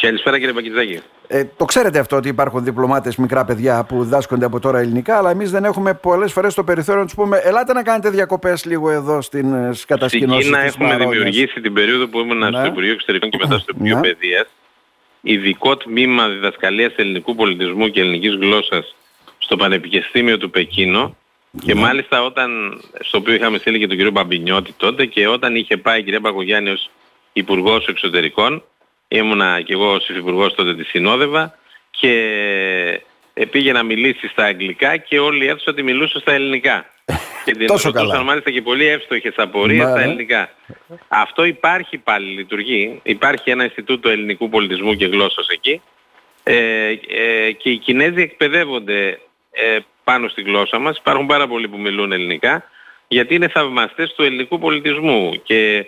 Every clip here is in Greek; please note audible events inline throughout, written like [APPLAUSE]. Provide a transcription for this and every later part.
Καλησπέρα κύριε Πακητζάκη. Ε, το ξέρετε αυτό ότι υπάρχουν διπλωμάτες μικρά παιδιά που διδάσκονται από τώρα ελληνικά, αλλά εμείς δεν έχουμε πολλές φορές το περιθώριο να τους πούμε «Ελάτε να κάνετε διακοπές λίγο εδώ στην ε, κατασκηνώση Στην Κίνα έχουμε δημιουργήσει την περίοδο που ήμουν ναι. στο Υπουργείο Εξωτερικών και μετά στο Υπουργείο ναι. Παιδείας ειδικό τμήμα διδασκαλίας ελληνικού πολιτισμού και ελληνικής γλώσσας στο Πανεπιστήμιο του Πεκίνο και ναι. μάλιστα όταν, στο οποίο είχαμε στείλει και τον κύριο Μπαμπινιώτη τότε και όταν είχε πάει η κυρία Παγκογιάννη ως Υπουργός Εξωτερικών ήμουνα και εγώ ως Υφυπουργός τότε της συνόδευα και πήγε να μιλήσει στα αγγλικά και όλη η αίθουσα τη μιλούσε στα ελληνικά. [LAUGHS] και την Τόσο καλά. μάλιστα και πολύ εύστοχες απορίες στα ελληνικά. Αυτό υπάρχει πάλι, λειτουργεί. Υπάρχει ένα Ινστιτούτο Ελληνικού Πολιτισμού και Γλώσσας εκεί ε, ε, και οι Κινέζοι εκπαιδεύονται ε, πάνω στη γλώσσα μας. Υπάρχουν πάρα πολλοί που μιλούν ελληνικά γιατί είναι θαυμαστές του ελληνικού πολιτισμού και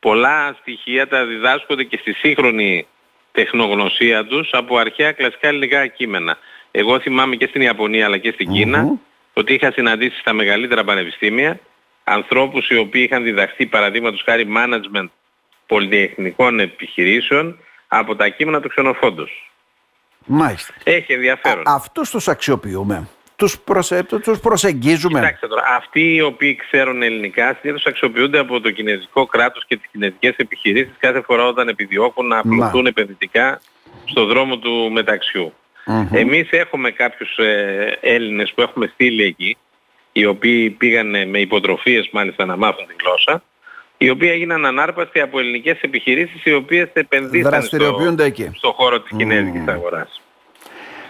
πολλά στοιχεία τα διδάσκονται και στη σύγχρονη τεχνογνωσία τους από αρχαία κλασικά ελληνικά κείμενα. Εγώ θυμάμαι και στην Ιαπωνία αλλά και στην κινα ότι είχα συναντήσει στα μεγαλύτερα πανεπιστήμια ανθρώπους οι οποίοι είχαν διδαχθεί παραδείγματος χάρη management πολυτεχνικών επιχειρήσεων από τα κείμενα του ξενοφόντος. Μάλιστα. Έχει ενδιαφέρον. Α, αυτούς τους αξιοποιούμε τους, προσε... τους προσεγγίζουμε. Κοιτάξτε τώρα, αυτοί οι οποίοι ξέρουν ελληνικά συνήθως αξιοποιούνται από το κινέζικο κράτος και τις κινέζικες επιχειρήσεις κάθε φορά όταν επιδιώκουν να απλωθούν επενδυτικά στο δρόμο του μεταξιού. Mm-hmm. Εμείς έχουμε κάποιους ε, Έλληνες που έχουμε στείλει εκεί, οι οποίοι πήγαν με υποτροφίες μάλιστα να μάθουν τη γλώσσα, οι οποίοι έγιναν ανάρπαστοι από ελληνικές επιχειρήσεις οι οποίες επενδύσαν στο, στο χώρο της κινέζικης mm. αγοράς.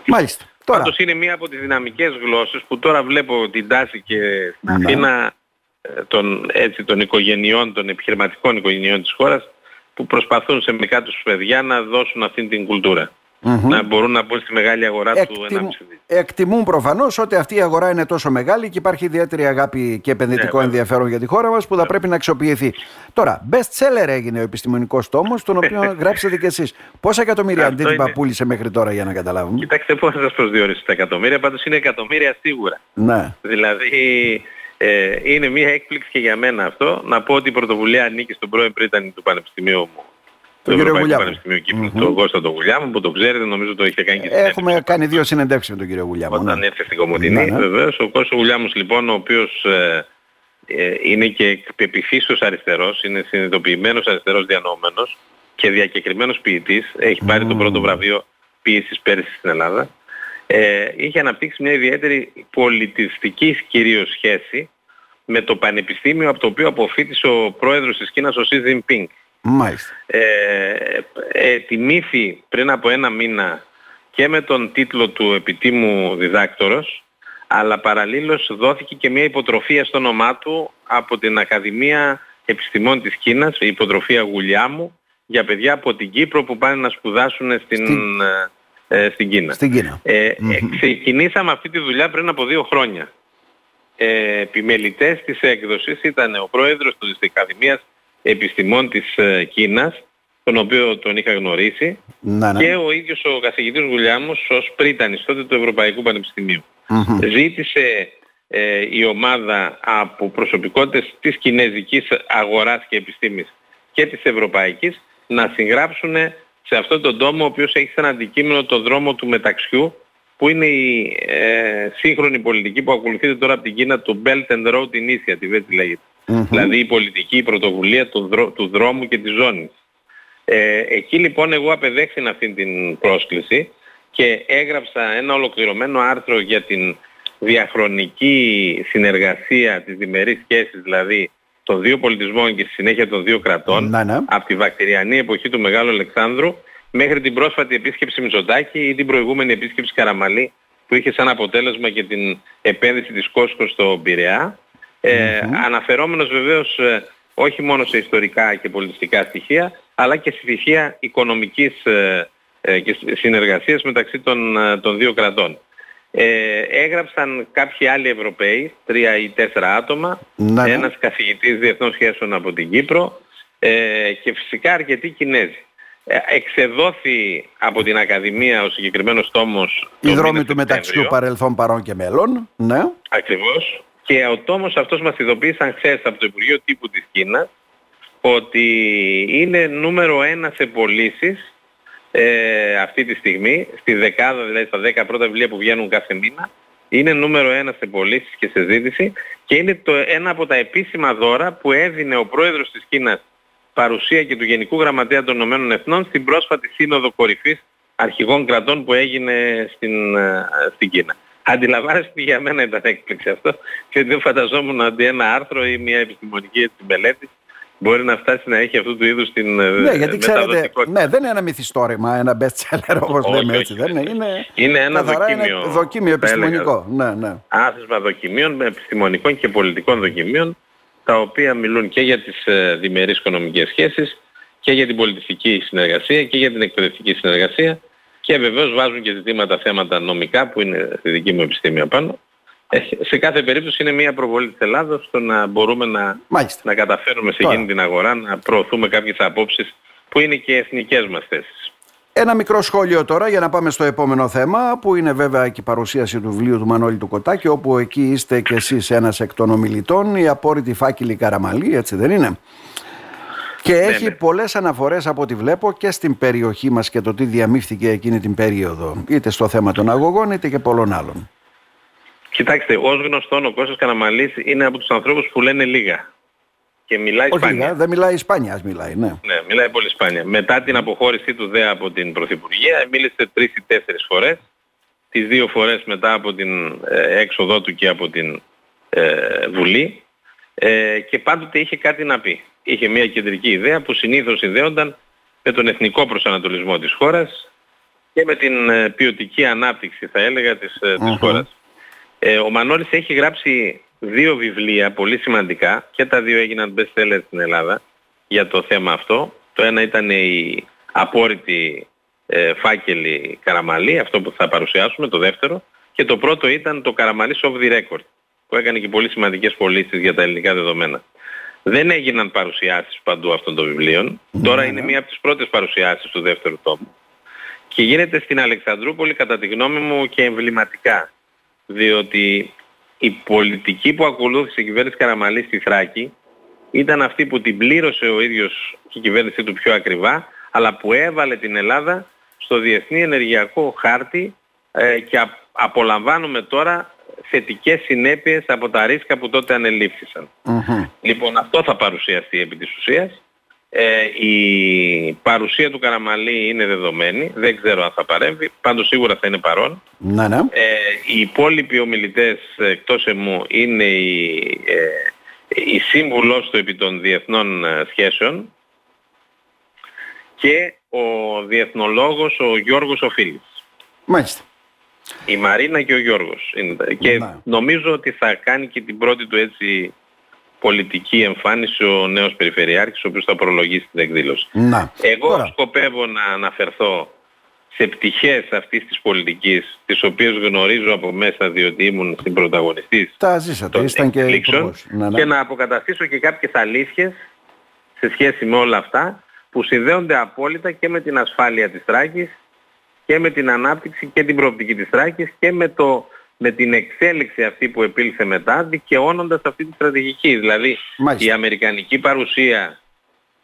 Μάλιστα. Τώρα. Πάντως είναι μία από τις δυναμικές γλώσσες που τώρα βλέπω την τάση και στην ναι. Αθήνα ε, των, έτσι, των οικογενειών, των επιχειρηματικών οικογενειών της χώρας που προσπαθούν σε μικρά τους παιδιά να δώσουν αυτή την κουλτούρα mm-hmm. να μπορούν να μπουν στη μεγάλη αγορά Εκτιμ... του 1,5 Εκτιμούν προφανώς ότι αυτή η αγορά είναι τόσο μεγάλη και υπάρχει ιδιαίτερη αγάπη και επενδυτικό ναι, ενδιαφέρον για τη χώρα μας που θα πρέπει να αξιοποιηθεί. Τώρα, best seller έγινε ο επιστημονικός τόμος, τον οποίο [LAUGHS] γράψατε κι εσείς. Πόσα εκατομμύρια αντίτυπα είναι... πούλησε μέχρι τώρα για να καταλάβουμε; Κοιτάξτε, πώς θα σας προσδιορίσω τα εκατομμύρια, πάντως είναι εκατομμύρια σίγουρα. Ναι. Δηλαδή, ε, είναι μια έκπληξη και για μένα αυτό. Να πω ότι η πρωτοβουλία ανήκει στον πρώην πρίτανη του Πανεπιστημίου μου, τον κύριο Γουλιάμου. mm-hmm. τον Κώστα τον Γουλιάμου που το ξέρετε, νομίζω το είχε κάνει και Έχουμε κάνει δύο συνεντεύξεις με τον κύριο Γουλιάμου. Όταν ναι. έρθει στην Κομωτινή, ναι, ναι. βεβαίως, ο Κώστας Γουλιάμος λοιπόν, ο οποίος ε, ε, είναι και επιφύσεως αριστερός, είναι συνειδητοποιημένος αριστερός διανόμενος και διακεκριμένος ποιητής, έχει πάρει mm. το πρώτο βραβείο ποιήσης πέρυσι στην Ελλάδα, ε, είχε αναπτύξει μια ιδιαίτερη πολιτιστική κυρίως σχέση με το πανεπιστήμιο από το οποίο αποφύτησε ο πρόεδρος της Κίνας, ο Σι Πινγκ. Μάλιστα. Ε, ε, τιμήθη πριν από ένα μήνα και με τον τίτλο του επιτήμου διδάκτορος αλλά παραλλήλως δόθηκε και μια υποτροφία στο όνομά του από την Ακαδημία Επιστημών της Κίνας, η υποτροφία Γουλιάμου, για παιδιά από την Κύπρο που πάνε να σπουδάσουν στην, στην, ε, ε στην Κίνα. Στην Κίνα. Ε, mm-hmm. Ξεκινήσαμε αυτή τη δουλειά πριν από δύο χρόνια. Ε, επιμελητές της έκδοσης ήταν ο πρόεδρος της Ακαδημίας επιστημών της ε, Κίνας, τον οποίο τον είχα γνωρίσει, να, ναι. και ο ίδιος ο καθηγητής Γουλιάμος ως πρίτανης τότε του Ευρωπαϊκού Ζήτησε ε, η ομάδα από προσωπικότητες της κινέζικης αγοράς και επιστήμης και της ευρωπαϊκής να συγγράψουν σε αυτόν τον τόμο ο οποίος έχει σαν αντικείμενο το δρόμο του μεταξιού που είναι η ε, σύγχρονη πολιτική που ακολουθείται τώρα από την Κίνα του Belt and Road Initiative, έτσι λέγεται. Δηλαδή η πολιτική πρωτοβουλία του, του δρόμου και της ζώνης. Ε, εκεί λοιπόν εγώ απεδέχθηνα αυτή την πρόσκληση και έγραψα ένα ολοκληρωμένο άρθρο για την διαχρονική συνεργασία της διμερής σχέσης δηλαδή των δύο πολιτισμών και στη συνέχεια των δύο κρατών ναι, ναι. από τη βακτηριανή εποχή του Μεγάλου Αλεξάνδρου μέχρι την πρόσφατη επίσκεψη Μητσοτάκη ή την προηγούμενη επίσκεψη Καραμαλή που είχε σαν αποτέλεσμα και την επένδυση της Κόσκος στο Πειραιά ε, αναφερόμενος βεβαίως ε, όχι μόνο σε ιστορικά και πολιτιστικά στοιχεία, αλλά και σε στοιχεία οικονομικής ε, ε, και συνεργασίας μεταξύ των, των δύο κρατών. Ε, έγραψαν κάποιοι άλλοι Ευρωπαίοι, τρία ή τέσσερα άτομα, ναι, ναι. ένας καθηγητής διεθνών σχέσεων από την Κύπρο ε, και φυσικά αρκετοί Κινέζοι. εξεδόθη από την Ακαδημία ο συγκεκριμένος τόμος... Οι δρόμοι του μεταξύ παρελθόν παρόν και μέλλον, ναι. Ακριβώς. Και ο τόμος αυτός μας ειδοποίησαν χθες από το Υπουργείο Τύπου της Κίνας ότι είναι νούμερο ένα σε πωλήσεις ε, αυτή τη στιγμή, στη δεκάδα δηλαδή στα δέκα πρώτα βιβλία που βγαίνουν κάθε μήνα, είναι νούμερο ένα σε πωλήσεις και σε ζήτηση και είναι το, ένα από τα επίσημα δώρα που έδινε ο πρόεδρος της Κίνας παρουσία και του Γενικού Γραμματέα των Ηνωμένων Εθνών στην πρόσφατη Σύνοδο Κορυφής Αρχηγών Κρατών που έγινε στην, ε, στην Κίνα. Αντιλαμβάνεστε ότι για μένα ήταν έκπληξη αυτό και δεν φανταζόμουν ότι ένα άρθρο ή μια επιστημονική έτσι, μελέτη μπορεί να φτάσει να έχει αυτού του είδους την ε, Ναι, γιατί ξέρετε, ναι, δεν είναι ένα μυθιστόρημα, ένα best seller όπως όχι, λέμε έτσι. Δεν είναι, είναι, είναι ένα δοκίμιο, είναι δοκίμιο επιστημονικό. Ναι, ναι. Άθεσμα δοκιμίων, επιστημονικών και πολιτικών δοκιμίων, τα οποία μιλούν και για τις ε, διμερείς οικονομικές σχέσεις και για την πολιτιστική συνεργασία και για την εκπαιδευτική συνεργασία και βεβαίως βάζουν και ζητήματα θέματα νομικά που είναι στη δική μου επιστήμη πάνω σε κάθε περίπτωση είναι μια προβολή της Ελλάδος στο να μπορούμε να, να καταφέρουμε σε εκείνη την αγορά να προωθούμε κάποιες απόψεις που είναι και εθνικές μας θέσεις. Ένα μικρό σχόλιο τώρα για να πάμε στο επόμενο θέμα που είναι βέβαια και η παρουσίαση του βιβλίου του Μανώλη του Κοτάκη όπου εκεί είστε και εσείς ένας εκ των ομιλητών η απόρριτη φάκελη Καραμαλή έτσι δεν είναι; Και ναι, έχει ναι. πολλές αναφορές από ό,τι βλέπω και στην περιοχή μας και το τι διαμήφθηκε εκείνη την περίοδο είτε στο θέμα των αγωγών είτε και πολλών άλλων. Κοιτάξτε, ως γνωστόν ο Κώστας Καναμαλής είναι από τους ανθρώπους που λένε λίγα. Και μιλάει Όχι σπάνια. Λίγα, δεν μιλάει σπάνια, ας μιλάει, ναι. Ναι, μιλάει πολύ σπάνια. Μετά την αποχώρησή του ΔΕΑ από την Πρωθυπουργία, μίλησε τρεις ή τέσσερις φορές. Τις δύο φορές μετά από την ε, έξοδό του και από την ε, Βουλή. Ε, και πάντοτε είχε κάτι να πει. Είχε μια κεντρική ιδέα που συνήθως συνδέονταν με τον εθνικό προσανατολισμό της χώρας και με την ε, ποιοτική ανάπτυξη, θα έλεγα, της, ε, της χώρας. Ε, ο Μανώλης έχει γράψει δύο βιβλία πολύ σημαντικά και τα δύο έγιναν best seller στην Ελλάδα για το θέμα αυτό. Το ένα ήταν η απόρριτη ε, φάκελη Καραμαλή, αυτό που θα παρουσιάσουμε, το δεύτερο. Και το πρώτο ήταν το Καραμαλής Off the Record, που έκανε και πολύ σημαντικές πωλήσεις για τα ελληνικά δεδομένα. Δεν έγιναν παρουσιάσεις παντού αυτών των βιβλίων. Ναι, Τώρα είναι ναι. μία από τις πρώτες παρουσιάσεις του δεύτερου τόμου. Και γίνεται στην Αλεξανδρούπολη κατά τη γνώμη μου και εμβληματικά διότι η πολιτική που ακολούθησε η κυβέρνηση Καραμαλής στη Θράκη ήταν αυτή που την πλήρωσε ο ίδιος και η κυβέρνησή του πιο ακριβά, αλλά που έβαλε την Ελλάδα στο διεθνή ενεργειακό χάρτη ε, και απολαμβάνουμε τώρα θετικές συνέπειες από τα ρίσκα που τότε Λοιπόν αυτό θα παρουσιαστεί επί της ουσίας ε, η παρουσία του Καραμαλή είναι δεδομένη, δεν ξέρω αν θα παρέμβει, πάντως σίγουρα θα είναι παρόν. Ναι, ναι. Ε, οι υπόλοιποι ομιλητές εκτός εμού είναι η, ε, η σύμβουλός του επί των διεθνών ε, σχέσεων και ο διεθνολόγος ο Γιώργος Οφίλης. Μάλιστα. Η Μαρίνα και ο Γιώργος. Και ναι. νομίζω ότι θα κάνει και την πρώτη του έτσι πολιτική εμφάνιση ο νέος Περιφερειάρχης, ο οποίος θα προλογίσει την εκδήλωση. Να. Εγώ Τώρα. σκοπεύω να αναφερθώ σε πτυχές αυτής της πολιτικής, τις οποίες γνωρίζω από μέσα διότι ήμουν στην πρωταγωνιστής Τα ζήσατε, ήσταν και να, και να αποκαταστήσω και κάποιες αλήθειες σε σχέση με όλα αυτά που συνδέονται απόλυτα και με την ασφάλεια της Τράκης και με την ανάπτυξη και την προοπτική της Τράκης και με το με την εξέλιξη αυτή που επήλθε μετά, δικαιώνοντας αυτή τη στρατηγική. Δηλαδή η αμερικανική παρουσία,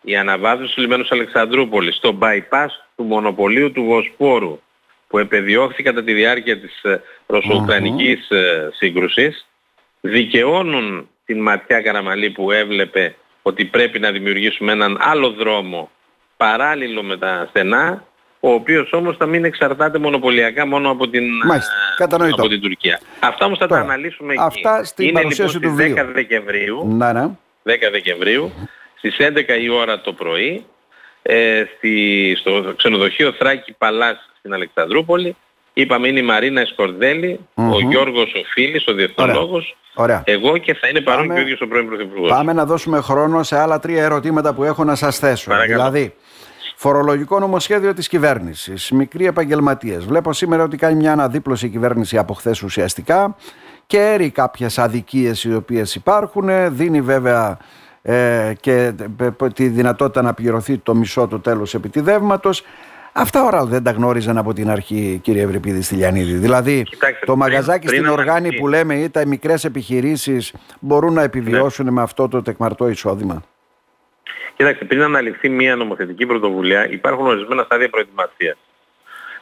η αναβάθμιση του λιμένους Αλεξανδρούπολης, το bypass του μονοπωλίου του Βοσπόρου, που επεδιώχθη κατά τη διάρκεια της ε, ρωσο-ουκρανικής ε, σύγκρουσης, δικαιώνουν την ματιά Καραμαλή που έβλεπε ότι πρέπει να δημιουργήσουμε έναν άλλο δρόμο παράλληλο με τα στενά ο οποίος όμως θα μην εξαρτάται μονοπωλιακά μόνο από την, ε, από την Τουρκία. Αυτά όμως θα τα αναλύσουμε εκεί. Αυτά στην Είναι λοιπόν στις 10 Δεκεμβρίου, να, ναι. 10 Δεκεμβρίου, στις 11 η ώρα το πρωί, ε, στη, στο ξενοδοχείο Θράκη Παλάς στην Αλεξανδρούπολη, είπαμε είναι η Μαρίνα ο Γιώργος ο Φίλης, ο Διεθνολόγος, εγώ και θα είναι παρόν και ο ίδιος ο πρώην Πρωθυπουργός. Πάμε να δώσουμε χρόνο σε άλλα τρία ερωτήματα που έχω να σας θέσω. Δηλαδή, Φορολογικό νομοσχέδιο της κυβέρνησης. Μικροί επαγγελματίε. Βλέπω σήμερα ότι κάνει μια αναδίπλωση η κυβέρνηση από χθες ουσιαστικά και έρει κάποιες αδικίες οι οποίες υπάρχουν. Δίνει βέβαια ε, και τη δυνατότητα να πληρωθεί το μισό του τέλος επιτιδεύματος. Αυτά ώρα δεν τα γνώριζαν από την αρχή, κύριε Ευρυπίδη Στυλιανίδη. Δηλαδή, το μαγαζάκι στην οργάνη που λέμε ή τα μικρές επιχειρήσεις μπορούν να επιβιώσουν ναι. με αυτό το τεκμαρτό εισόδημα. Κοιτάξτε, πριν αναλυθεί μια νομοθετική πρωτοβουλία υπάρχουν ορισμένα στάδια προετοιμασίας.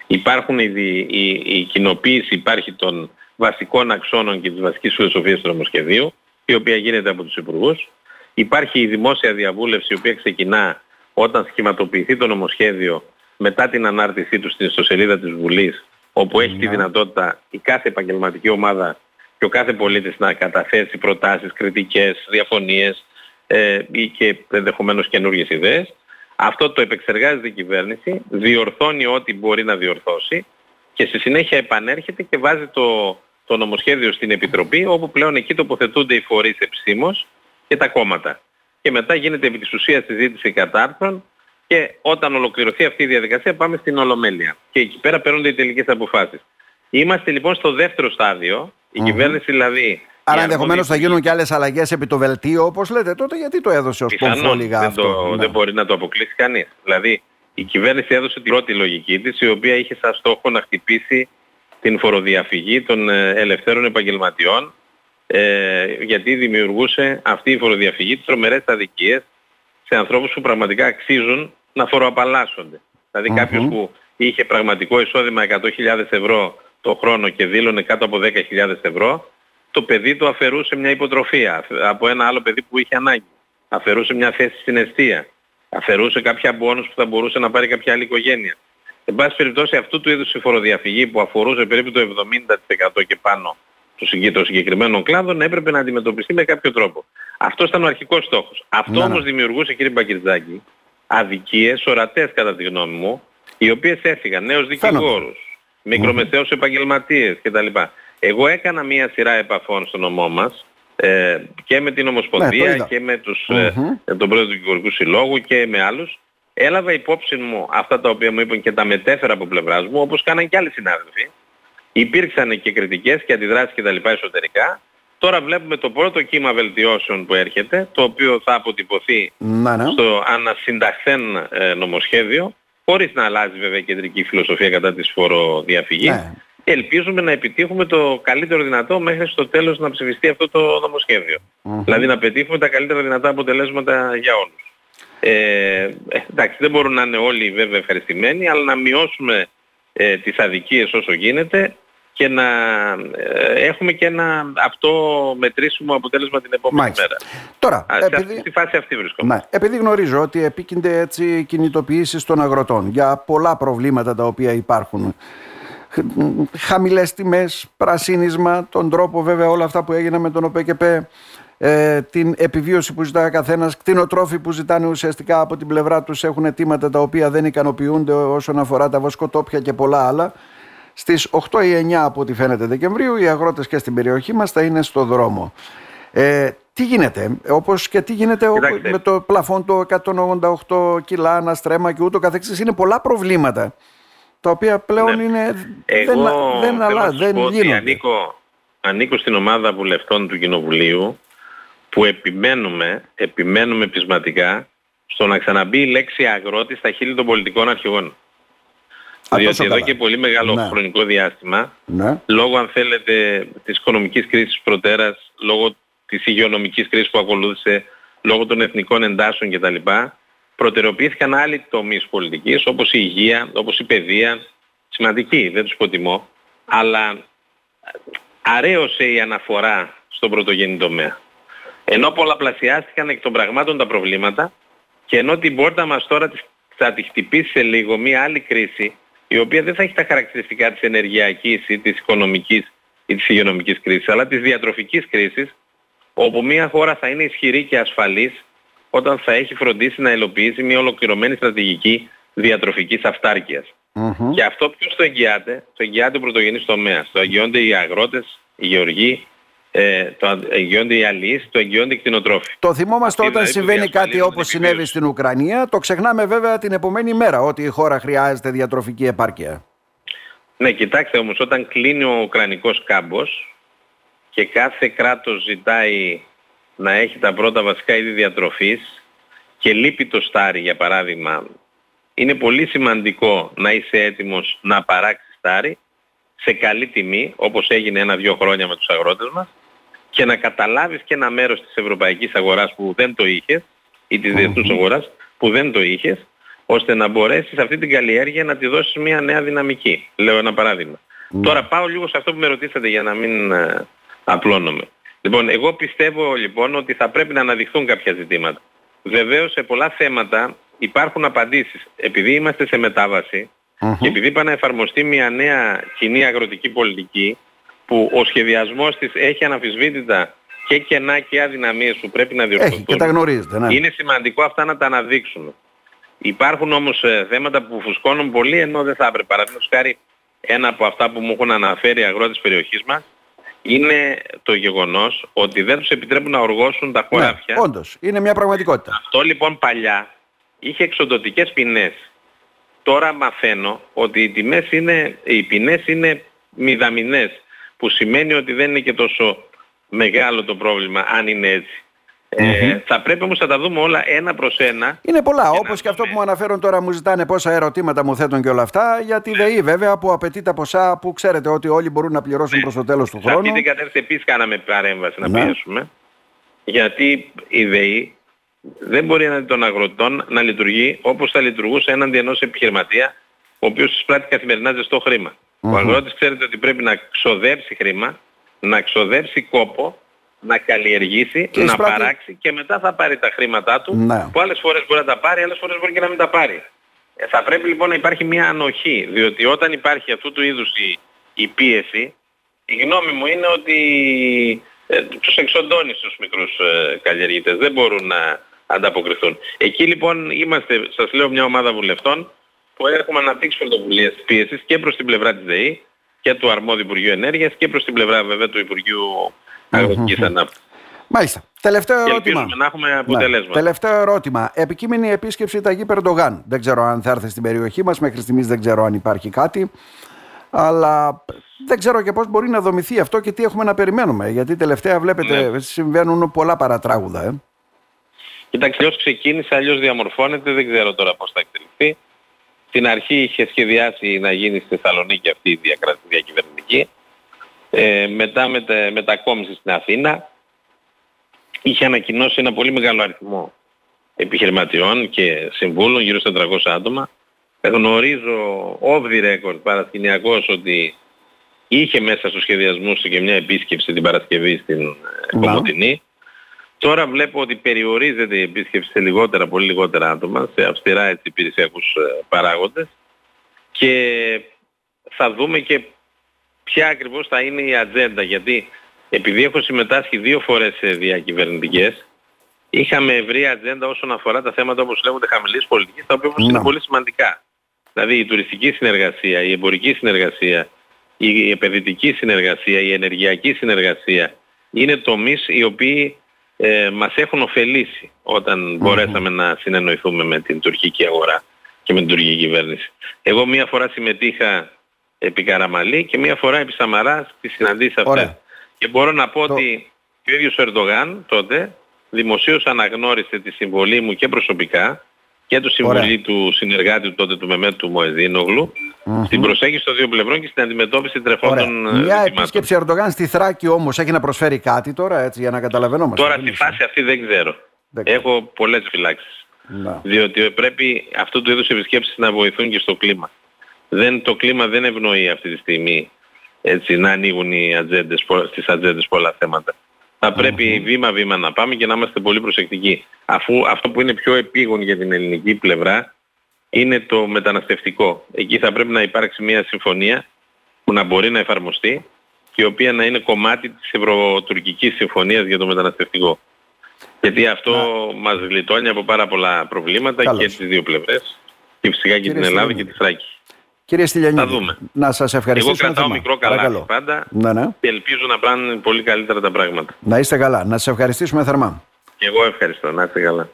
Υπάρχουν η, η, η κοινοποίηση υπάρχει των βασικών αξώνων και της βασικής φιλοσοφίας του νομοσχεδίου, η οποία γίνεται από τους υπουργούς. Υπάρχει η δημόσια διαβούλευση, η οποία ξεκινά όταν σχηματοποιηθεί το νομοσχέδιο μετά την ανάρτησή του στην ιστοσελίδα της Βουλής, όπου έχει τη ναι. δυνατότητα η κάθε επαγγελματική ομάδα και ο κάθε πολίτης να καταθέσει προτάσεις, κριτικές, διαφωνίες ε, ή και ενδεχομένως καινούργιες ιδέες. Αυτό το επεξεργάζεται η κυβέρνηση, διορθώνει ό,τι μπορεί να διορθώσει και στη συνέχεια επανέρχεται και βάζει το, το νομοσχέδιο στην Επιτροπή όπου πλέον εκεί τοποθετούνται οι φορείς επισήμως και τα κόμματα. Και μετά γίνεται επί της ουσίας συζήτηση κατάρθρων και όταν ολοκληρωθεί αυτή η διαδικασία πάμε στην Ολομέλεια. Και εκεί πέρα παίρνονται οι τελικές αποφάσεις. Είμαστε λοιπόν στο δεύτερο στάδιο, η mm κυβέρνηση δηλαδή Άρα ενδεχομένως θα γίνουν και άλλες αλλαγές επί το βελτίο, όπως λέτε. Τότε γιατί το έδωσε ως πομφόλιγα αυτό. Το, ναι. Δεν μπορεί να το αποκλείσει κανείς. Δηλαδή, η κυβέρνηση έδωσε την πρώτη λογική της, η οποία είχε σαν στόχο να χτυπήσει την φοροδιαφυγή των ε, ελευθέρων επαγγελματιών, ε, γιατί δημιουργούσε αυτή η φοροδιαφυγή τρομερές αδικίες σε ανθρώπους που πραγματικά αξίζουν να φοροαπαλλάσσονται. Δηλαδή mm-hmm. κάποιος που είχε πραγματικό εισόδημα 100.000 ευρώ το χρόνο και δήλωνε κάτω από 10.000 ευρώ, το παιδί του αφαιρούσε μια υποτροφία από ένα άλλο παιδί που είχε ανάγκη. Αφαιρούσε μια θέση στην αιστεία. Αφαιρούσε κάποια μπόνους που θα μπορούσε να πάρει κάποια άλλη οικογένεια. Εν πάση περιπτώσει αυτού του είδους η φοροδιαφυγή που αφορούσε περίπου το 70% και πάνω των συγκεκριμένων κλάδων έπρεπε να αντιμετωπιστεί με κάποιο τρόπο. Αυτός ήταν ο αρχικός στόχος. Αυτό ναι, ναι. όμως δημιουργούσε κύριε Μπακυρτζάκη αδικίες ορατές κατά τη γνώμη μου οι οποίες έφυγαν νέους δικηγόρους, μικρομεσαίους επαγγελματίες κτλ. Εγώ έκανα μία σειρά επαφών στο νομό μας ε, και με την Ομοσπονδία ναι, και με τους, ε, τον πρόεδρο του Δικηγορικού Συλλόγου και με άλλους. Έλαβα υπόψη μου αυτά τα οποία μου είπαν και τα μετέφερα από πλευράς μου όπως κάναν και άλλοι συνάδελφοι. Υπήρξαν και κριτικές και αντιδράσεις και τα λοιπά εσωτερικά. Τώρα βλέπουμε το πρώτο κύμα βελτιώσεων που έρχεται, το οποίο θα αποτυπωθεί ναι, ναι. στο ανασυνταχθέν ε, νομοσχέδιο, χωρίς να αλλάζει βέβαια η κεντρική φιλοσοφία κατά της φοροδιαφυγής. Ναι ελπίζουμε να επιτύχουμε το καλύτερο δυνατό μέχρι στο τέλος να ψηφιστεί αυτό το νομοσχέδιο. Δηλαδή να πετύχουμε τα καλύτερα δυνατά αποτελέσματα για όλους. Ε, εντάξει, δεν μπορούν να είναι όλοι βέβαια ευχαριστημένοι, αλλά να μειώσουμε ε, τις αδικίες όσο γίνεται και να ε, έχουμε και ένα αυτό μετρήσιμο αποτέλεσμα την επόμενη Μάλιστα. μέρα. Τώρα, Α, επειδή... στη φάση αυτή βρισκόμαστε. Ναι, επειδή γνωρίζω ότι επίκυνται έτσι κινητοποιήσεις των αγροτών για πολλά προβλήματα τα οποία υπάρχουν χαμηλές τιμές, πρασίνισμα, τον τρόπο βέβαια όλα αυτά που έγιναν με τον ΟΠΕΚΕΠΕ, ε, την επιβίωση που ζητάει ο καθένας, κτηνοτρόφοι που ζητάνε ουσιαστικά από την πλευρά τους έχουν αιτήματα τα οποία δεν ικανοποιούνται όσον αφορά τα βοσκοτόπια και πολλά άλλα. Στις 8 ή 9 από ό,τι φαίνεται Δεκεμβρίου οι αγρότες και στην περιοχή μας θα είναι στο δρόμο. Ε, τι γίνεται, όπως και τι γίνεται με το πλαφόν το 188 κιλά, ένα στρέμα και ούτω καθεξής. Είναι πολλά προβλήματα τα οποία πλέον ναι. είναι, Εγώ δεν, δεν, αλλά, δεν γίνονται. Ανήκω, ανήκω στην ομάδα βουλευτών του Κοινοβουλίου που επιμένουμε, επιμένουμε πεισματικά στο να ξαναμπεί η λέξη αγρότης στα χείλη των πολιτικών αρχηγών. Α, Διότι εδώ και πολύ μεγάλο ναι. χρονικό διάστημα, ναι. λόγω αν θέλετε της οικονομικής κρίσης προτέρας, λόγω της υγειονομικής κρίσης που ακολούθησε, λόγω των εθνικών εντάσεων κτλ προτεραιοποιήθηκαν άλλοι τομείς πολιτικής όπως η υγεία, όπως η παιδεία, σημαντική, δεν τους υποτιμώ, αλλά αρέωσε η αναφορά στον πρωτογενή τομέα. Ενώ πολλαπλασιάστηκαν εκ των πραγμάτων τα προβλήματα και ενώ την πόρτα μας τώρα θα τη χτυπήσει σε λίγο μια άλλη κρίση η οποία δεν θα έχει τα χαρακτηριστικά της ενεργειακής ή της οικονομικής ή της υγειονομικής κρίσης αλλά της διατροφικής κρίσης όπου μια χώρα θα είναι ισχυρή και ασφαλής όταν θα έχει φροντίσει να υλοποιήσει μια ολοκληρωμένη στρατηγική διατροφικής Και αυτό ποιος το εγγυάται, το εγγυάται ο πρωτογενής τομέας. Το εγγυώνται οι αγρότες, οι γεωργοί, ε, το εγγυώνται οι αλληλείς, το εγγυώνται οι κτηνοτρόφοι. Το θυμόμαστε όταν δηλαδή συμβαίνει κάτι όπως συνέβη στην Ουκρανία, το ξεχνάμε βέβαια την επομένη μέρα ότι η χώρα χρειάζεται διατροφική επάρκεια. Ναι, κοιτάξτε όμως, όταν κλείνει ο Ουκρανικός κάμπος και κάθε κράτος ζητάει να έχει τα πρώτα βασικά είδη διατροφής και λείπει το στάρι για παράδειγμα, είναι πολύ σημαντικό να είσαι έτοιμος να παράξεις στάρι σε καλή τιμή, όπως έγινε ένα-δυο χρόνια με τους αγρότες μας, και να καταλάβεις και ένα μέρος της ευρωπαϊκής αγοράς που δεν το είχες, ή της διεθνούς αγοράς που δεν το είχες, ώστε να μπορέσεις αυτή την καλλιέργεια να τη δώσεις μια νέα δυναμική. Λέω ένα παράδειγμα. Ναι. Τώρα πάω λίγο σε αυτό που με ρωτήσατε για να μην ε, απλώνομαι. Λοιπόν, εγώ πιστεύω λοιπόν ότι θα πρέπει να αναδειχθούν κάποια ζητήματα. Βεβαίως σε πολλά θέματα υπάρχουν απαντήσεις. Επειδή είμαστε σε μετάβαση και επειδή πάει να εφαρμοστεί μια νέα κοινή αγροτική πολιτική που ο σχεδιασμός της έχει αναφυσβήτητα και κενά και αδυναμίες που πρέπει να διορθωθούν. Έχει και τα γνωρίζετε, ναι. Είναι σημαντικό αυτά να τα αναδείξουμε. Υπάρχουν όμως ε, θέματα που φουσκώνουν πολύ ενώ δεν θα έπρεπε. Παραδείγματος χάρη ένα από αυτά που μου έχουν αναφέρει οι αγρότες περιοχής μας είναι το γεγονός ότι δεν τους επιτρέπουν να οργώσουν τα ναι, χωράφια. Ναι, όντως. Είναι μια πραγματικότητα. Αυτό λοιπόν παλιά είχε εξοντοτικές ποινές. Τώρα μαθαίνω ότι οι τιμές είναι, οι ποινές είναι μηδαμινές που σημαίνει ότι δεν είναι και τόσο μεγάλο το πρόβλημα αν είναι έτσι. Ε, θα πρέπει όμως να τα δούμε όλα ένα προς ένα. Είναι πολλά. Όπως και αυτό που μου αναφέρουν τώρα μου ζητάνε πόσα ερωτήματα μου θέτουν και όλα αυτά. Για τη ΔΕΗ βέβαια που απαιτεί τα ποσά που ξέρετε ότι όλοι μπορούν να πληρώσουν ναι. προς το τέλος του χρόνου. Σε αυτή την κατεύθυνση επίσης κάναμε παρέμβαση να ναι. πιέσουμε. Γιατί η ΔΕΗ δεν μπορεί έναντι των αγροτών να λειτουργεί όπως θα λειτουργούσε έναντι ενός επιχειρηματία ο οποίος εισπράττει καθημερινά ζεστό χρήμα. Mm-hmm. Ο αγρότης ξέρετε ότι πρέπει να ξοδέψει χρήμα, να ξοδέψει κόπο να καλλιεργήσει, να παράξει και μετά θα πάρει τα χρήματά του ναι. που άλλες φορές μπορεί να τα πάρει, άλλες φορές μπορεί και να μην τα πάρει. Ε, θα πρέπει λοιπόν να υπάρχει μια ανοχή, διότι όταν υπάρχει αυτού του είδους η, η πίεση, η γνώμη μου είναι ότι ε, τους εξοντώνεις στους μικρούς ε, καλλιεργητές, δεν μπορούν να ανταποκριθούν. Εκεί λοιπόν είμαστε, σας λέω, μια ομάδα βουλευτών που έχουμε αναπτύξει πρωτοβουλίες πίεσης και προς την πλευρά της ΔΕΗ και του αρμόδιου Υπουργείου Ενέργειας και προς την πλευρά βέβαια του Υπουργείου αγροτικής ανάπτυξης. Μάλιστα. Τελευταίο ερώτημα. να έχουμε ναι. αποτελέσματα. Τελευταίο ερώτημα. Επικείμενη επίσκεψη Ταγί Περντογάν. Δεν ξέρω αν θα έρθει στην περιοχή μας. Μέχρι στιγμής δεν ξέρω αν υπάρχει κάτι. Αλλά δεν ξέρω και πώς μπορεί να δομηθεί αυτό και τι έχουμε να περιμένουμε. Γιατί τελευταία βλέπετε ναι. συμβαίνουν πολλά παρατράγουδα. Ε. Κοιτάξτε, αλλιώς ξεκίνησε, αλλιώς διαμορφώνεται. Δεν ξέρω τώρα πώς θα εκτεληθεί. Στην αρχή είχε σχεδιάσει να γίνει στη Θεσσαλονίκη αυτή η διακυβερνητική ε, μετά μετα, μετακόμισε στην Αθήνα είχε ανακοινώσει ένα πολύ μεγάλο αριθμό επιχειρηματιών και συμβούλων, γύρω στα 300 άτομα. Γνωρίζω off the record παρασκηνιακός ότι είχε μέσα στο σχεδιασμό και μια επίσκεψη την Παρασκευή στην Κομωτινή. Τώρα βλέπω ότι περιορίζεται η επίσκεψη σε λιγότερα, πολύ λιγότερα άτομα, σε αυστηρά έτσι, υπηρεσιακούς ε, παράγοντες και θα δούμε και ποια ακριβώς θα είναι η ατζέντα. Γιατί επειδή έχω συμμετάσχει δύο φορές σε διακυβερνητικές, είχαμε ευρύ ατζέντα όσον αφορά τα θέματα όπως λέγονται χαμηλής πολιτικής, τα οποία όμως είναι πολύ σημαντικά. Δηλαδή η τουριστική συνεργασία, η εμπορική συνεργασία, η επενδυτική συνεργασία, η ενεργειακή συνεργασία είναι τομείς οι οποίοι ε, μας έχουν ωφελήσει όταν μπορέσαμε να συνεννοηθούμε με την τουρκική αγορά και με την τουρκική κυβέρνηση. Εγώ μία φορά συμμετείχα επί Καραμαλή και μία φορά επί Σαμαράς στις συναντήσεις αυτές. Και μπορώ να πω ότι και ο ίδιος ο Ερντογάν τότε δημοσίως αναγνώρισε τη συμβολή μου και προσωπικά και του συμβολή του συνεργάτη του τότε του Μεμέτ του Μοεδίνογλου mm-hmm. στην προσέγγιση των δύο πλευρών και στην αντιμετώπιση τρεφόντων ε, Μια επίσκεψη Ερντογάν στη Θράκη όμως έχει να προσφέρει κάτι τώρα έτσι για να καταλαβαίνουμε. Τώρα στη φάση αυτή δεν ξέρω. Έχω πολλές φυλάξεις. Να. Διότι πρέπει αυτού του είδους επισκέψεις να βοηθούν και στο κλίμα δεν, το κλίμα δεν ευνοεί αυτή τη στιγμή έτσι, να ανοίγουν οι ατζέντες, στις ατζέντες πολλά θέματα. Θα πρέπει βήμα-βήμα να πάμε και να είμαστε πολύ προσεκτικοί. Αφού αυτό που είναι πιο επίγον για την ελληνική πλευρά είναι το μεταναστευτικό. Εκεί θα πρέπει να υπάρξει μια συμφωνία που να μπορεί να εφαρμοστεί και η οποία να είναι κομμάτι της Ευρωτουρκικής Συμφωνίας για το μεταναστευτικό. Γιατί αυτό να... μας γλιτώνει από πάρα πολλά προβλήματα και τις δύο πλευρές και φυσικά και την Ελλάδα και τη Θράκη. Κύριε Στυλιανίδη, να σας ευχαριστήσω. Εγώ κρατάω μικρό καλά πάντα ναι, ναι. και ελπίζω να πάνε πολύ καλύτερα τα πράγματα. Να είστε καλά. Να σας ευχαριστήσουμε θερμά. Και εγώ ευχαριστώ. Να είστε καλά.